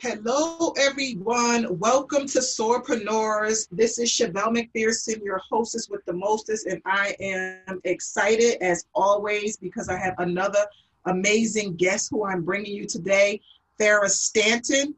Hello, everyone. Welcome to Soarpreneurs. This is Chevelle McPherson, your hostess with the mostest, and I am excited as always because I have another amazing guest who I'm bringing you today, Farrin Stanton.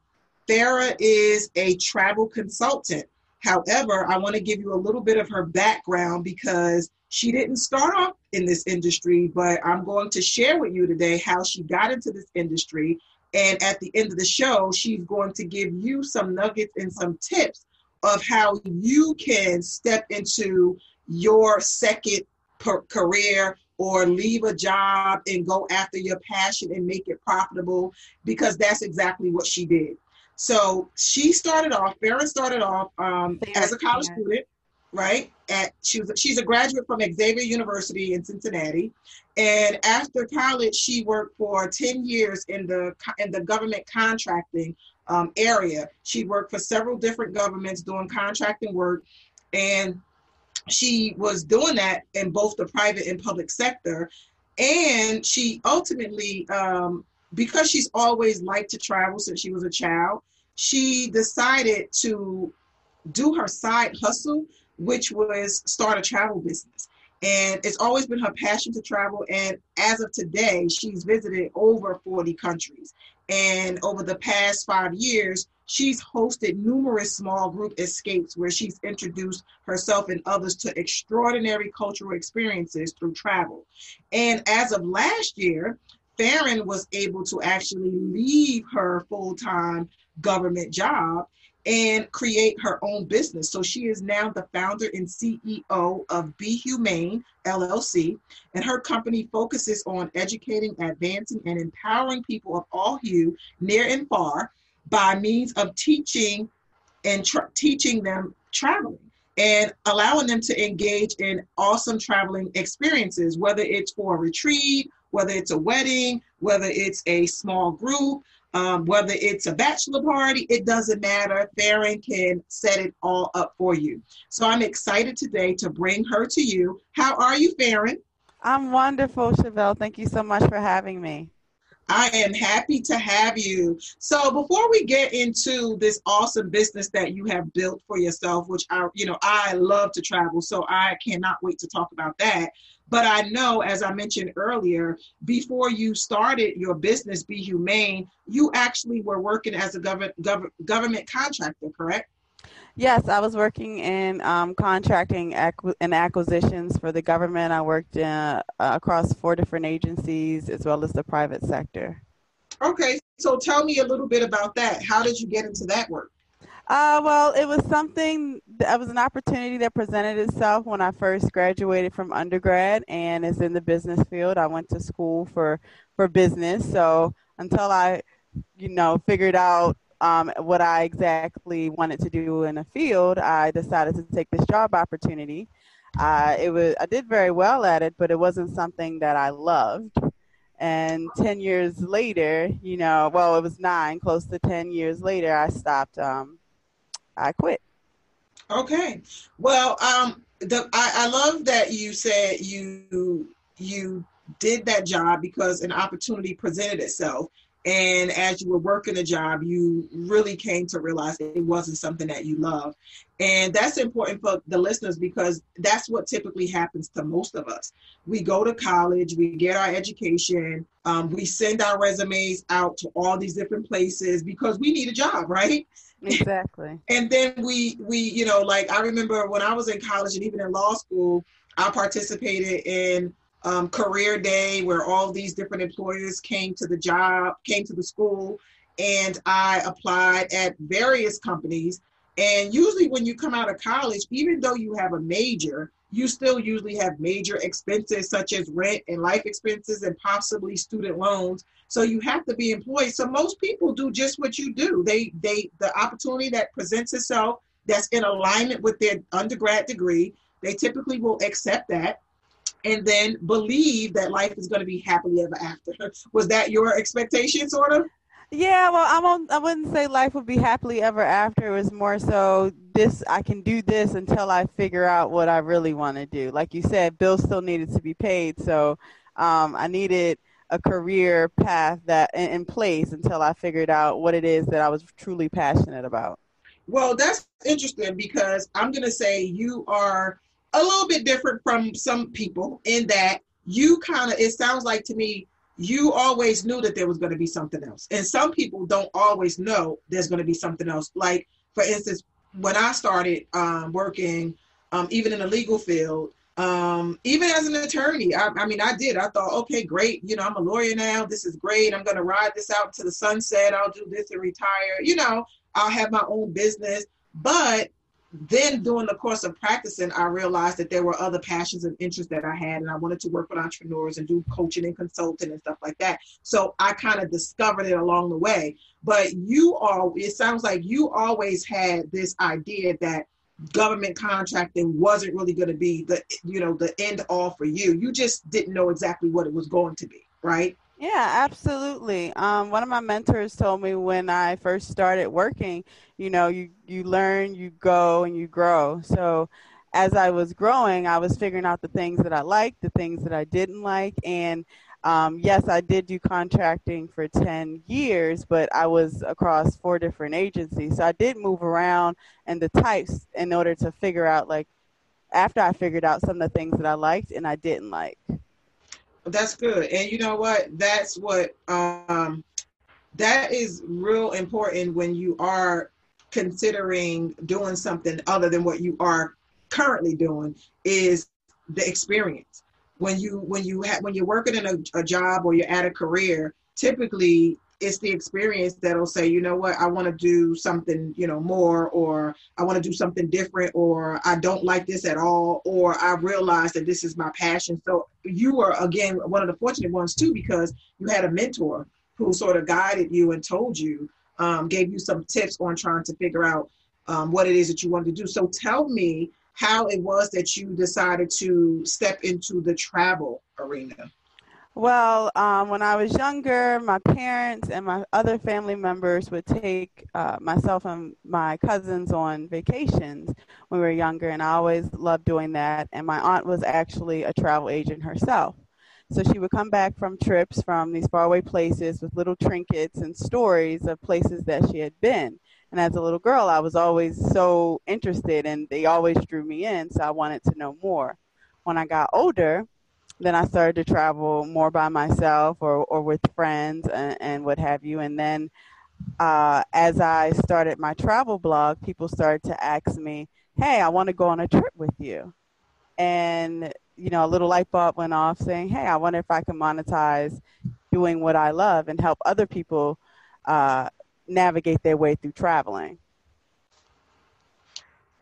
Farrin is a travel consultant. However, I want to give you a little bit of her background because she didn't start off in this industry, but I'm going to share with you today how she got into this industry. And at the end of the show, she's going to give you some nuggets and some tips of how you can step into your second per- career or leave a job and go after your passion and make it profitable because that's exactly what she did. So she started off, Farrin started off um, as a college student, right? At she was she's a graduate from Xavier University in Cincinnati, and after college, she worked for ten years in the in the government contracting um, area. She worked for several different governments doing contracting work, and she was doing that in both the private and public sector. And she ultimately um, because she's always liked to travel since she was a child, she decided to do her side hustle, which was start a travel business. And it's always been her passion to travel. And as of today, she's visited over 40 countries. And over the past five years, she's hosted numerous small group escapes where she's introduced herself and others to extraordinary cultural experiences through travel. And as of last year, Farrin was able to actually leave her full time government job and create her own business. So she is now the founder and CEO of Be HUEmane LLC, and her company focuses on educating, advancing, and empowering people of all hue, near and far, by means of teaching and tra- teaching them traveling and allowing them to engage in awesome traveling experiences, whether it's for a retreat, whether it's a wedding, whether it's a small group, um, whether it's a bachelor party, it doesn't matter. Farrin can set it all up for you. So I'm excited today to bring her to you. How are you, Farrin? I'm wonderful, Chevelle. Thank you so much for having me. I am happy to have you. So before we get into this awesome business that you have built for yourself, which I, you know, I love to travel, so I cannot wait to talk about that. But I know, as I mentioned earlier, before you started your business, Be HUEmane, you actually were working as a government gov- government contractor, correct? Yes, I was working in um, contracting acqu- and acquisitions for the government. I worked in, uh, across four different agencies as well as the private sector. Okay, so tell me a little bit about that. How did you get into that work? Uh, well, it was something, it was an opportunity that presented itself when I first graduated from undergrad and is in the business field. I went to school for, for business. So until I, you know, figured out um, what I exactly wanted to do in the field, I decided to take this job opportunity. Uh, it was I did very well at it, but it wasn't something that I loved. And ten years later, you know, well, it was nine, close to ten years later, I stopped. Um, I quit. Okay. Well, um, the I, I love that you said you you did that job because an opportunity presented itself and as you were working a job you really came to realize it wasn't something that you love and that's important for the listeners because that's what typically happens to most of us. We go to college we get our education um, we send our resumes out to all these different places because we need a job right? Exactly. And then we we you know like i remember when i was in college and even in law school i participated in um, career day where all these different employers came to the job, came to the school, and I applied at various companies. And usually, when you come out of college, even though you have a major, you still usually have major expenses such as rent and life expenses and possibly student loans. So you have to be employed. So most people do just what you do. They they the opportunity that presents itself that's in alignment with their undergrad degree, they typically will accept that and then believe that life is going to be happily ever after. Was that your expectation, sort of? Yeah, well, I won't. I wouldn't say life would be happily ever after. It was more so this. I can do this until I figure out what I really want to do. Like you said, bills still needed to be paid, so um, I needed a career path that in, in place until I figured out what it is that I was truly passionate about. Well, that's interesting because I'm going to say you are a little bit different from some people in that you kind of, it sounds like to me, you always knew that there was going to be something else. And some people don't always know there's going to be something else. Like, for instance, when I started um, working, um, even in the legal field, um, even as an attorney, I, I, mean, I did. I thought, okay, great. You know, I'm a lawyer now. This is great. I'm going to ride this out to the sunset. I'll do this and retire. You know, I'll have my own business. But then during the course of practicing, I realized that there were other passions and interests that I had, and I wanted to work with entrepreneurs and do coaching and consulting and stuff like that. So I kind of discovered it along the way. But you all, it sounds like you always had this idea that government contracting wasn't really going to be the, you know, the end all for you. You just didn't know exactly what it was going to be, right? Yeah, absolutely. Um, one of my mentors told me when I first started working, you know, you, you learn, you go, and you grow. So as I was growing, I was figuring out the things that I liked, the things that I didn't like. And um, yes, I did do contracting for 10 years, but I was across four different agencies. So I did move around and the types in order to figure out, like, after I figured out some of the things that I liked and I didn't like. That's good. And you know what? That's what um, that is real important when you are considering doing something other than what you are currently doing is the experience. When you when you have when you're working in a, a job or you're at a career, typically it's the experience that'll say, you know what, I want to do something, you know, more, or I want to do something different, or I don't like this at all, or I realize that this is my passion. So you were again one of the fortunate ones too, because you had a mentor who sort of guided you and told you, um, gave you some tips on trying to figure out um, what it is that you wanted to do. So tell me how it was that you decided to step into the travel arena. Well, um, when I was younger, my parents and my other family members would take uh, myself and my cousins on vacations when we were younger, and I always loved doing that. And my aunt was actually a travel agent herself. So she would come back from trips from these faraway places with little trinkets and stories of places that she had been. And as a little girl, I was always so interested, and they always drew me in, so I wanted to know more. When I got older, then I started to travel more by myself or, or with friends and, and what have you. And then uh, as I started my travel blog, people started to ask me, hey, I want to go on a trip with you. And, you know, a little light bulb went off saying, hey, I wonder if I can monetize doing what I love and help other people uh, navigate their way through traveling.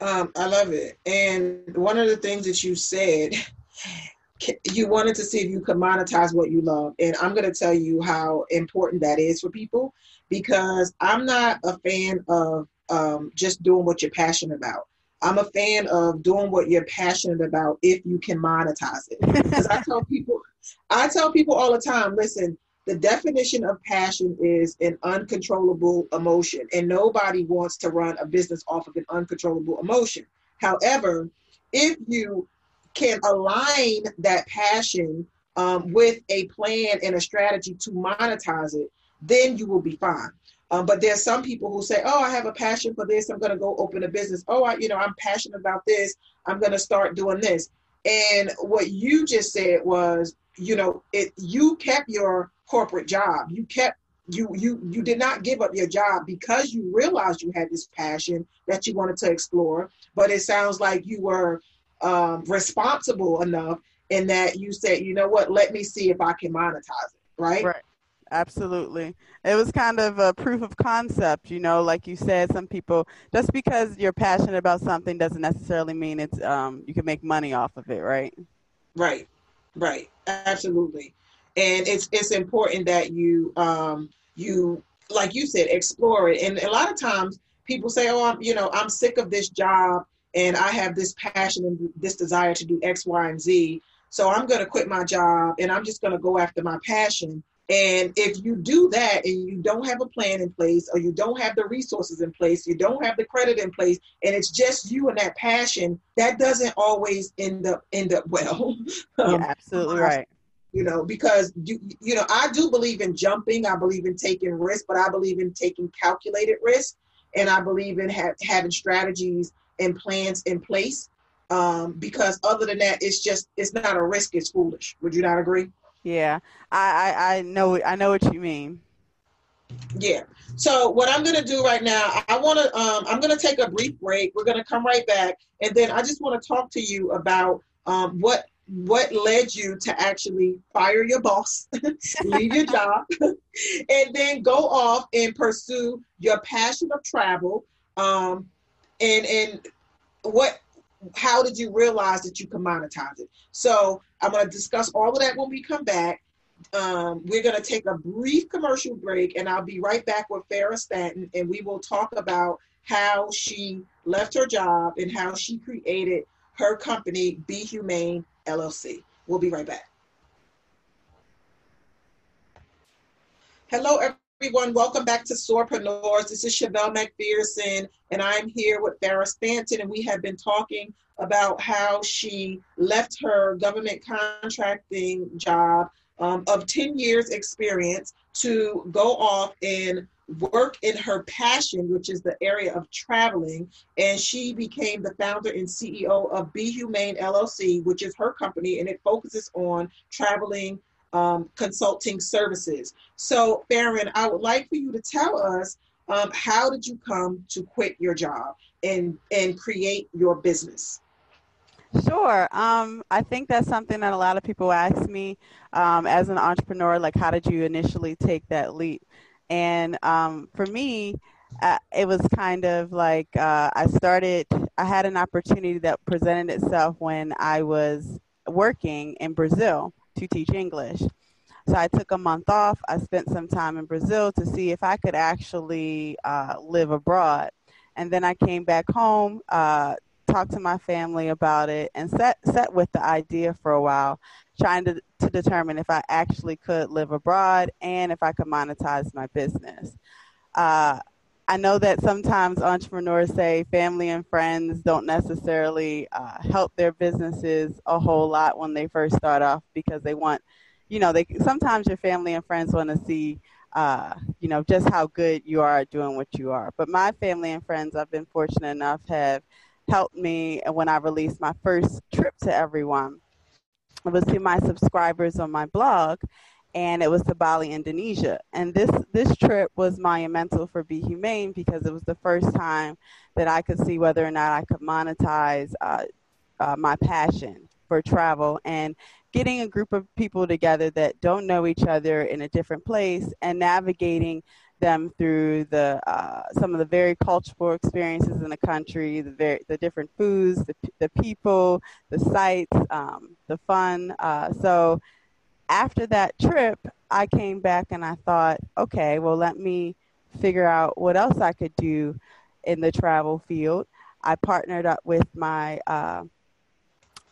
Um, I love it. And one of the things that you said you wanted to see if you could monetize what you love. And I'm going to tell you how important that is for people because I'm not a fan of um, just doing what you're passionate about. I'm a fan of doing what you're passionate about if you can monetize it. Because I tell people, I tell people all the time, listen, the definition of passion is an uncontrollable emotion, and nobody wants to run a business off of an uncontrollable emotion. However, if you can align that passion um, with a plan and a strategy to monetize it, then you will be fine. Um, but there's some people who say, "Oh, I have a passion for this. I'm going to go open a business. Oh, I, you know, I'm passionate about this. I'm going to start doing this." And what you just said was, you know, it. You kept your corporate job. You kept you you you did not give up your job because you realized you had this passion that you wanted to explore. But it sounds like you were um, responsible enough in that you said, you know what, let me see if I can monetize it, right? Right. Absolutely. It was kind of a proof of concept, you know, like you said, some people just because you're passionate about something doesn't necessarily mean it's um you can make money off of it, right? Right. Right. Absolutely. And it's it's important that you um you like you said explore it. And a lot of times people say, "Oh, I'm, you know, I'm sick of this job and I have this passion and this desire to do X, Y, and Z. So I'm going to quit my job and I'm just going to go after my passion. And if you do that and you don't have a plan in place or you don't have the resources in place, you don't have the credit in place, and it's just you and that passion, that doesn't always end up end up well. um, yeah, absolutely right. you know, because you, you know, I do believe in jumping. I believe in taking risks, but I believe in taking calculated risks, and I believe in ha- having strategies and plans in place. Um, because other than that, it's just it's not a risk. It's foolish. Would you not agree? Yeah, I I, I know I know what you mean. Yeah. So what I'm gonna do right now, I want to um, I'm gonna take a brief break. We're gonna come right back, and then I just want to talk to you about um, what what led you to actually fire your boss, leave your job, and then go off and pursue your passion of travel. Um, and and what how did you realize that you could monetize it? So I'm going to discuss all of that when we come back. Um, we're going to take a brief commercial break, and I'll be right back with Farrin Stanton, and we will talk about how she left her job and how she created her company, Be HUEmane LLC. We'll be right back. Hello, everyone. Welcome back to Soarpreneurs. This is Chevelle McPherson, and I'm here with Farrin Stanton, and we have been talking about how she left her government contracting job um, of 10 years experience to go off and work in her passion, which is the area of traveling. And she became the founder and CEO of Be HUEmane LLC, which is her company, and it focuses on traveling um, consulting services. So, Farrin, I would like for you to tell us um, how did you come to quit your job and and create your business? Sure. Um, I think that's something that a lot of people ask me um, as an entrepreneur, like, how did you initially take that leap? And um, for me, uh, it was kind of like uh, I started, I had an opportunity that presented itself when I was working in Brazil to teach English. So I took a month off. I spent some time in Brazil to see if I could actually uh, live abroad. And then I came back home, uh, talked to my family about it, and set, set with the idea for a while trying to, to determine if I actually could live abroad and if I could monetize my business. Uh, I know that sometimes entrepreneurs say family and friends don't necessarily uh, help their businesses a whole lot when they first start off because they want, you know, they sometimes your family and friends want to see, uh, you know, just how good you are at doing what you are. But my family and friends, I've been fortunate enough, have helped me when I released my first trip to everyone it was to my subscribers on my blog and it was to Bali, Indonesia. And this this trip was monumental for Be HUEmane because it was the first time that I could see whether or not I could monetize uh, uh, my passion for travel and getting a group of people together that don't know each other in a different place and navigating them through the uh, some of the very cultural experiences in the country, the very the different foods, the the people, the sights, um, the fun. Uh, so after that trip, I came back and I thought, okay, well, let me figure out what else I could do in the travel field. I partnered up with my uh,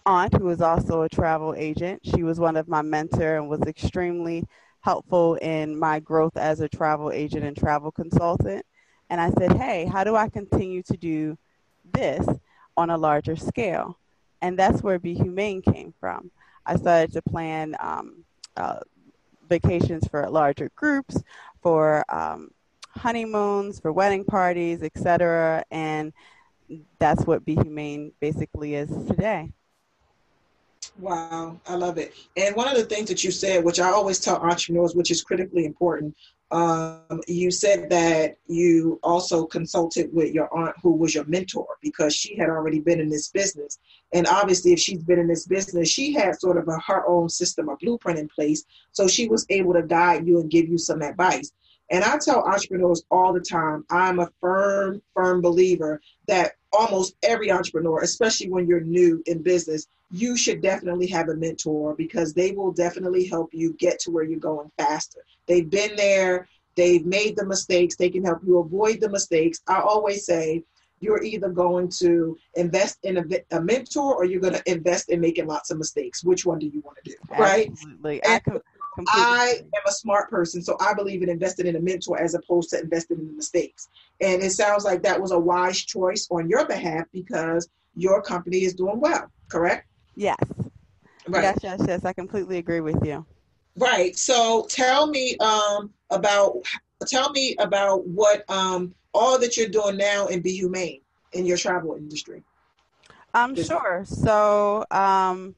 aunt, who was also a travel agent. She was one of my mentor and was extremely helpful in my growth as a travel agent and travel consultant. And I said, hey, how do I continue to do this on a larger scale? And that's where Be HUEmane came from. I started to plan um, uh, vacations for larger groups, for um, honeymoons, for wedding parties, etc. And that's what Be HUEmane basically is today. Wow, I love it. And one of the things that you said, which I always tell entrepreneurs, which is critically important, um, you said that you also consulted with your aunt who was your mentor because she had already been in this business. And obviously, if she's been in this business, she had sort of a, her own system, a blueprint in place. So she was able to guide you and give you some advice. And I tell entrepreneurs all the time, I'm a firm, firm believer that almost every entrepreneur, especially when you're new in business, you should definitely have a mentor because they will definitely help you get to where you're going faster. They've been there, they've made the mistakes, they can help you avoid the mistakes. I always say, you're either going to invest in a, a mentor or you're going to invest in making lots of mistakes. Which one do you want to do? Right? Absolutely. I, com- I am a smart person, so I believe in investing in a mentor as opposed to investing in the mistakes. And it sounds like that was a wise choice on your behalf because your company is doing well, correct? Yes. Right. Yes, yes, yes. I completely agree with you. Right. So tell me um, about tell me about what um, all that you're doing now in Be HUEmane in your travel industry. I'm um, sure. So, um,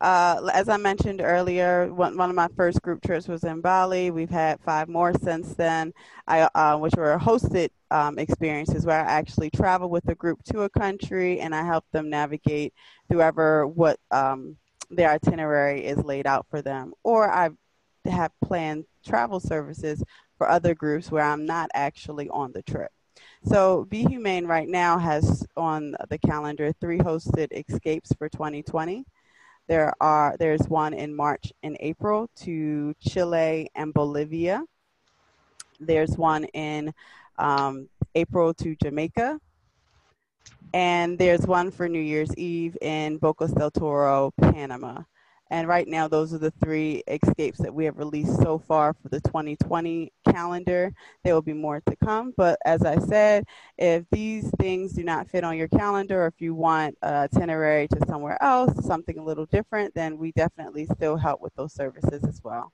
uh, as I mentioned earlier, one, one of my first group trips was in Bali. We've had five more since then, I, uh, which were hosted um, experiences where I actually travel with a group to a country and I help them navigate through ever what um, their itinerary is laid out for them. Or I have planned travel services for other groups where I'm not actually on the trip. So Be HUEmane right now has on the calendar three hosted escapes for 2020. There are there's one in March and April to Chile and Bolivia. There's one in um, April to Jamaica. And there's one for New Year's Eve in Bocas del Toro, Panama. And right now, those are the three escapes that we have released so far for the 2020 calendar. There will be more to come. But as I said, if these things do not fit on your calendar, or if you want a itinerary to somewhere else, something a little different, then we definitely still help with those services as well.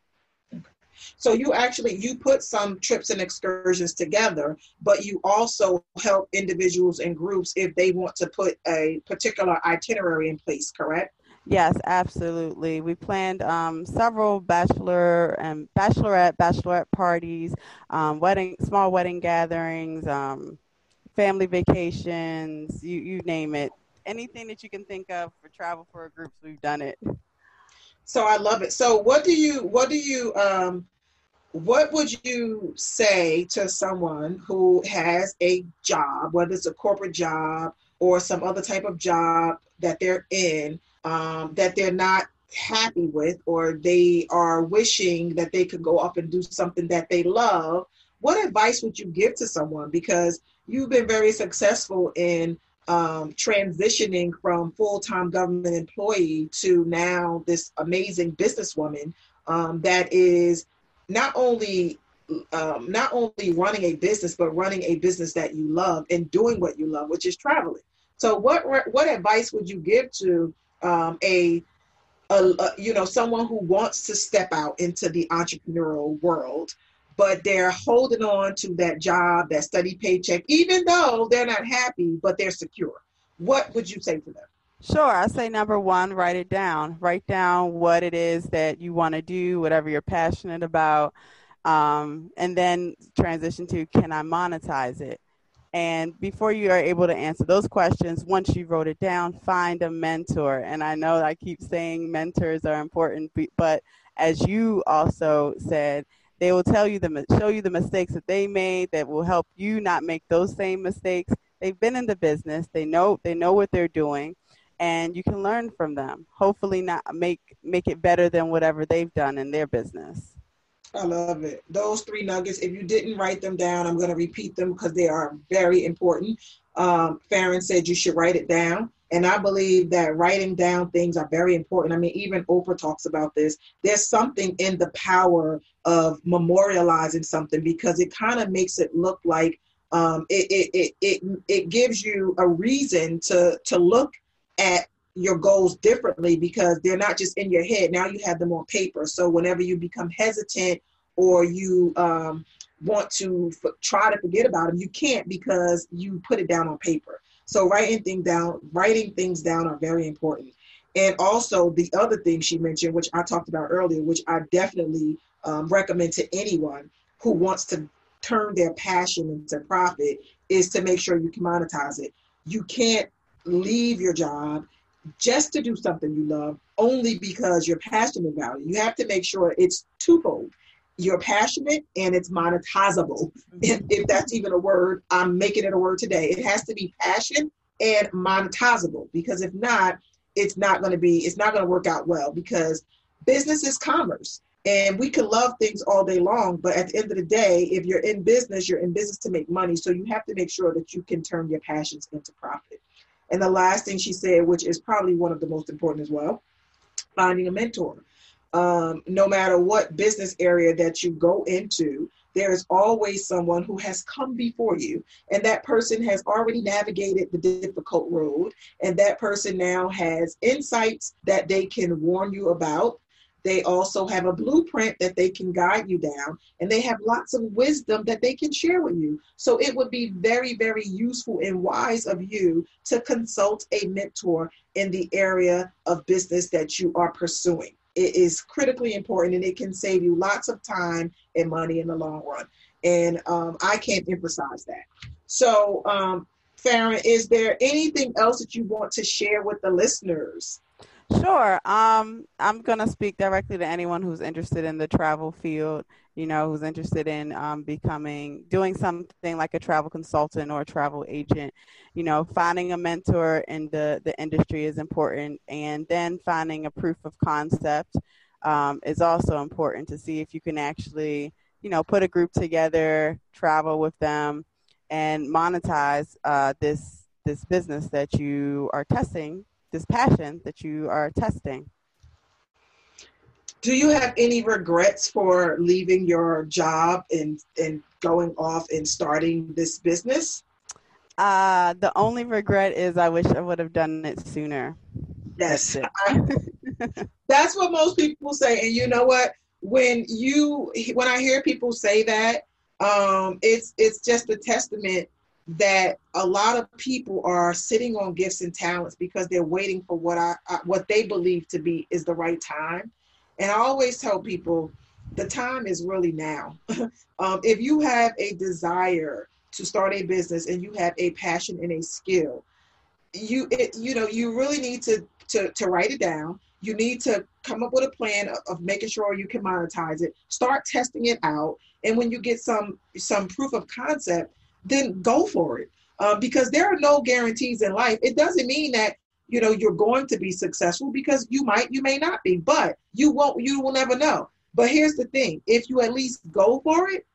So you actually you put some trips and excursions together, but you also help individuals and groups if they want to put a particular itinerary in place, correct? Yes, absolutely. We planned um, several bachelor and bachelorette, bachelorette parties, um, wedding, small wedding gatherings, um, family vacations, you, you name it. Anything that you can think of for travel for groups, we've done it. So I love it. So what do you, what do you, um, what would you say to someone who has a job, whether it's a corporate job or some other type of job that they're in, um, that they're not happy with or they are wishing that they could go up and do something that they love, what advice would you give to someone? Because you've been very successful in um, transitioning from full-time government employee to now this amazing businesswoman um, that is not only um, not only running a business but running a business that you love and doing what you love, which is traveling. So, what what advice would you give to um, a, a, a, you know someone who wants to step out into the entrepreneurial world but they're holding on to that job that steady paycheck even though they're not happy but they're secure what would you say to them Sure. I say number one, write it down. Write down what it is that you want to do, whatever you're passionate about, um, and then transition to can I monetize it? And before you are able to answer those questions, once you wrote it down, find a mentor. And I know I keep saying mentors are important, but as you also said, they will tell you the show you the mistakes that they made that will help you not make those same mistakes. They've been in the business. They know they know what they're doing and you can learn from them. Hopefully not make make it better than whatever they've done in their business. I love it. Those three nuggets, if you didn't write them down, I'm going to repeat them because they are very important. Um, Farrin said you should write it down. And I believe that writing down things are very important. I mean, even Oprah talks about this. There's something in the power of memorializing something because it kind of makes it look like um, it, it, it, it, it gives you a reason to, to look at your goals differently because they're not just in your head. Now you have them on paper. So whenever you become hesitant or you um, want to f- try to forget about them, you can't because you put it down on paper. So writing things down, writing things down are very important. And also the other thing she mentioned, which I talked about earlier, which I definitely um, recommend to anyone who wants to turn their passion into profit, is to make sure you can monetize it. You can't leave your job just to do something you love only because you're passionate about it. You have to make sure it's twofold. You're passionate and it's monetizable. Mm-hmm. If, if that's even a word, I'm making it a word today. It has to be passion and monetizable because if not, it's not going to be, it's not going to work out well because business is commerce. And we can love things all day long, but at the end of the day, if you're in business, you're in business to make money. So you have to make sure that you can turn your passions into profit. And the last thing she said, which is probably one of the most important as well, finding a mentor. Um, no matter what business area that you go into, there is always someone who has come before you, and that person has already navigated the difficult road, and that person now has insights that they can warn you about. They also have a blueprint that they can guide you down, and they have lots of wisdom that they can share with you. So it would be very, very useful and wise of you to consult a mentor in the area of business that you are pursuing it is critically important and it can save you lots of time and money in the long run. And um, I can't emphasize that. So, um, Farrin, is there anything else that you want to share with the listeners? Sure. Um, I'm going to speak directly to anyone who's interested in the travel field, you know, who's interested in um, becoming, doing something like a travel consultant or a travel agent. You know, finding a mentor in the, the industry is important. And then finding a proof of concept um, is also important to see if you can actually, you know, put a group together, travel with them, and monetize uh, this this business that you are testing this passion that you are testing. Do you have any regrets for leaving your job and, and going off and starting this business? Uh, the only regret is I wish I would have done it sooner. Yes. That's, that's what most people say. And you know what? When you when I hear people say that, um, it's it's just a testament that a lot of people are sitting on gifts and talents because they're waiting for what I, I what they believe to be is the right time. And I always tell people the time is really now. um, if you have a desire to start a business and you have a passion and a skill, you it, you know you really need to, to to write it down. You need to come up with a plan of, of making sure you can monetize it. Start testing it out, and when you get some some proof of concept, then go for it. Uh, because there are no guarantees in life. It doesn't mean that you know you're going to be successful because you might, you may not be, but you won't, you will never know. But here's the thing: if you at least go for it,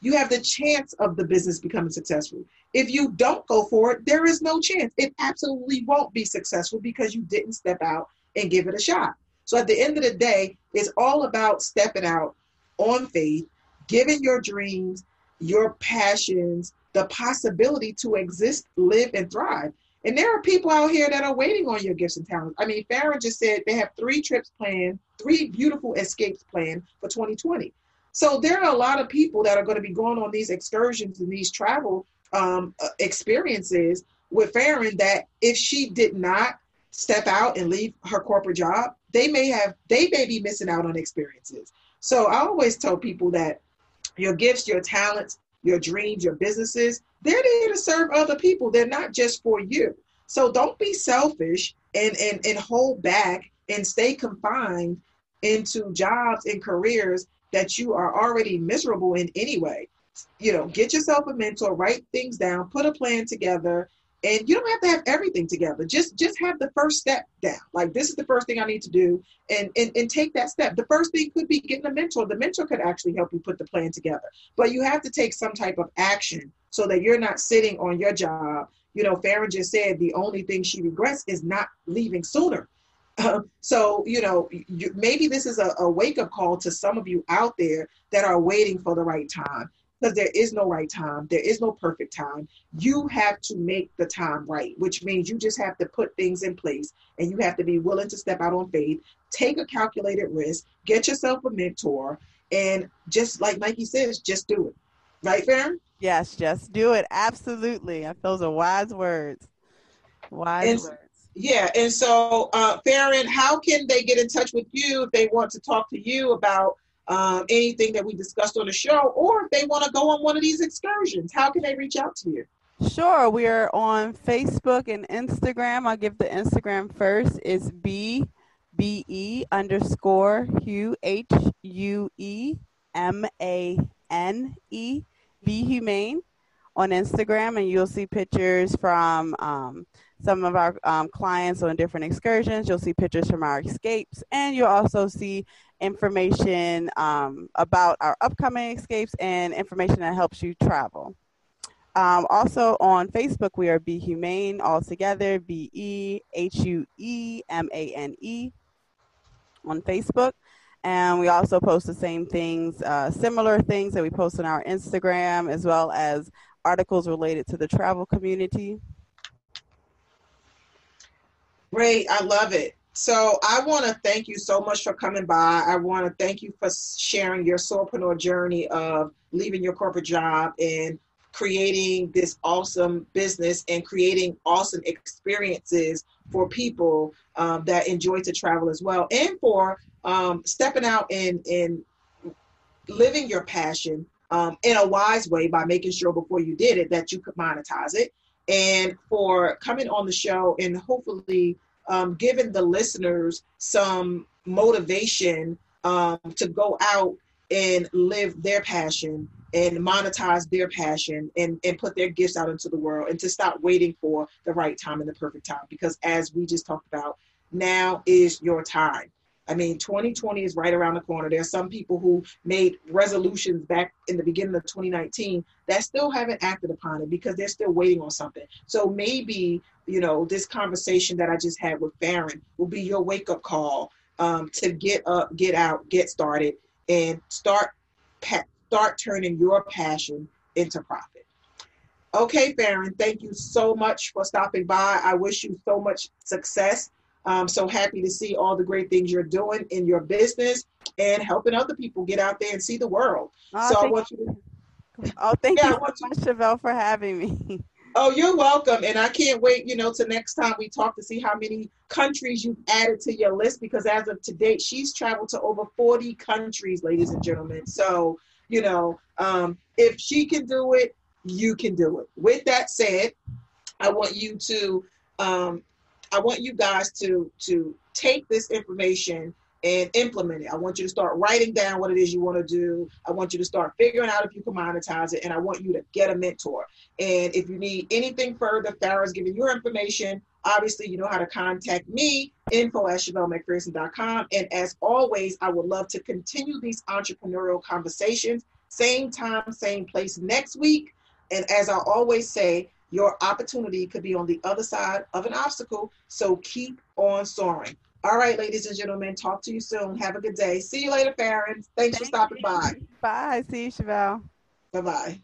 you have the chance of the business becoming successful. If you don't go for it, there is no chance. It absolutely won't be successful because you didn't step out and give it a shot. So at the end of the day, it's all about stepping out on faith, giving your dreams, your passions, the possibility to exist, live, and thrive. And there are people out here that are waiting on your gifts and talents. I mean, Farrin just said they have three trips planned, three beautiful escapes planned for 2020. So there are a lot of people that are going to be going on these excursions and these travel um, uh, experiences with Farrin that if she did not step out and leave her corporate job, they may have they may be missing out on experiences. So I always tell people that your gifts, your talents, your dreams, your businesses, they're there to serve other people. They're not just for you. So don't be selfish and, and, and hold back and stay confined into jobs and careers that you are already miserable in anyway. You know, get yourself a mentor, write things down, put a plan together, and you don't have to have everything together. Just just have the first step down. Like this is the first thing i need to do. And, and and take that step. The first thing could be getting a mentor. The mentor could actually help you put the plan together. But you have to take some type of action so that you're not sitting on your job. You know farrin just said the only thing she regrets is not leaving sooner. Um, so you know you, maybe this is a, a wake-up call to some of you out there that are waiting for the right time because there is no right time, there is no perfect time. You have to make the time right, which means you just have to put things in place and you have to be willing to step out on faith, take a calculated risk, get yourself a mentor, and just like Nike says, just do it. Right, Farrin? Yes, just do it. Absolutely. Those are wise words. Wise and, words. Yeah, and so uh, Farrin, how can they get in touch with you if they want to talk to you about um, anything that we discussed on the show, or if they want to go on one of these excursions, how can they reach out to you? Sure, we are on Facebook and Instagram. I'll give the Instagram first. It's B B E underscore Hugh H U E M A N E Be HUEmane on Instagram, and you'll see pictures from um, some of our um, clients on different excursions. You'll see pictures from our escapes, and you'll also see information um, about our upcoming escapes and information that helps you travel. Um, also on Facebook, we are Be HUEmane all together, B E H U E M A N E on Facebook. And we also post the same things, uh, similar things that we post on our Instagram, as well as articles related to the travel community. Great, I love it. So I want to thank you so much for coming by. I want to thank you for sharing your solopreneur journey of leaving your corporate job and creating this awesome business and creating awesome experiences for people um, that enjoy to travel as well, and for um, stepping out and and living your passion um, in a wise way by making sure before you did it that you could monetize it, and for coming on the show and hopefully um, giving the listeners some motivation um, to go out and live their passion and monetize their passion and, and put their gifts out into the world and to stop waiting for the right time and the perfect time. Because as we just talked about, now is your time. I mean, 2020 is right around the corner. There are some people who made resolutions back in the beginning of 2019 that still haven't acted upon it because they're still waiting on something. So maybe, you know, this conversation that I just had with Farrin will be your wake up call um, to get up, get out, get started, and start pa- start turning your passion into profit. Okay, Farrin, thank you so much for stopping by. I wish you so much success. I'm so happy to see all the great things you're doing in your business and helping other people get out there and see the world. Oh, so I want you to. Oh, thank yeah, you so much, Chevelle, for having me. Oh, you're welcome. And I can't wait, you know, to next time we talk to see how many countries you've added to your list because as of today, she's traveled to over 40 countries, ladies and gentlemen. So, you know, um, if she can do it, you can do it. With that said, I want you to um, I want you guys to to take this information and implement it. I want you to start writing down what it is you want to do. I want you to start figuring out if you can monetize it, and I want you to get a mentor. And if you need anything further, Farrin's giving your information. Obviously, you know how to contact me, info at ChevelleMcPherson.com. And as always, I would love to continue these entrepreneurial conversations. Same time, same place next week. And as I always say, your opportunity could be on the other side of an obstacle. So keep on soaring. All right, ladies and gentlemen, talk to you soon. Have a good day. See you later, Farrin. Thanks Thank for stopping you. by. Bye. See you, Chevelle. Bye bye.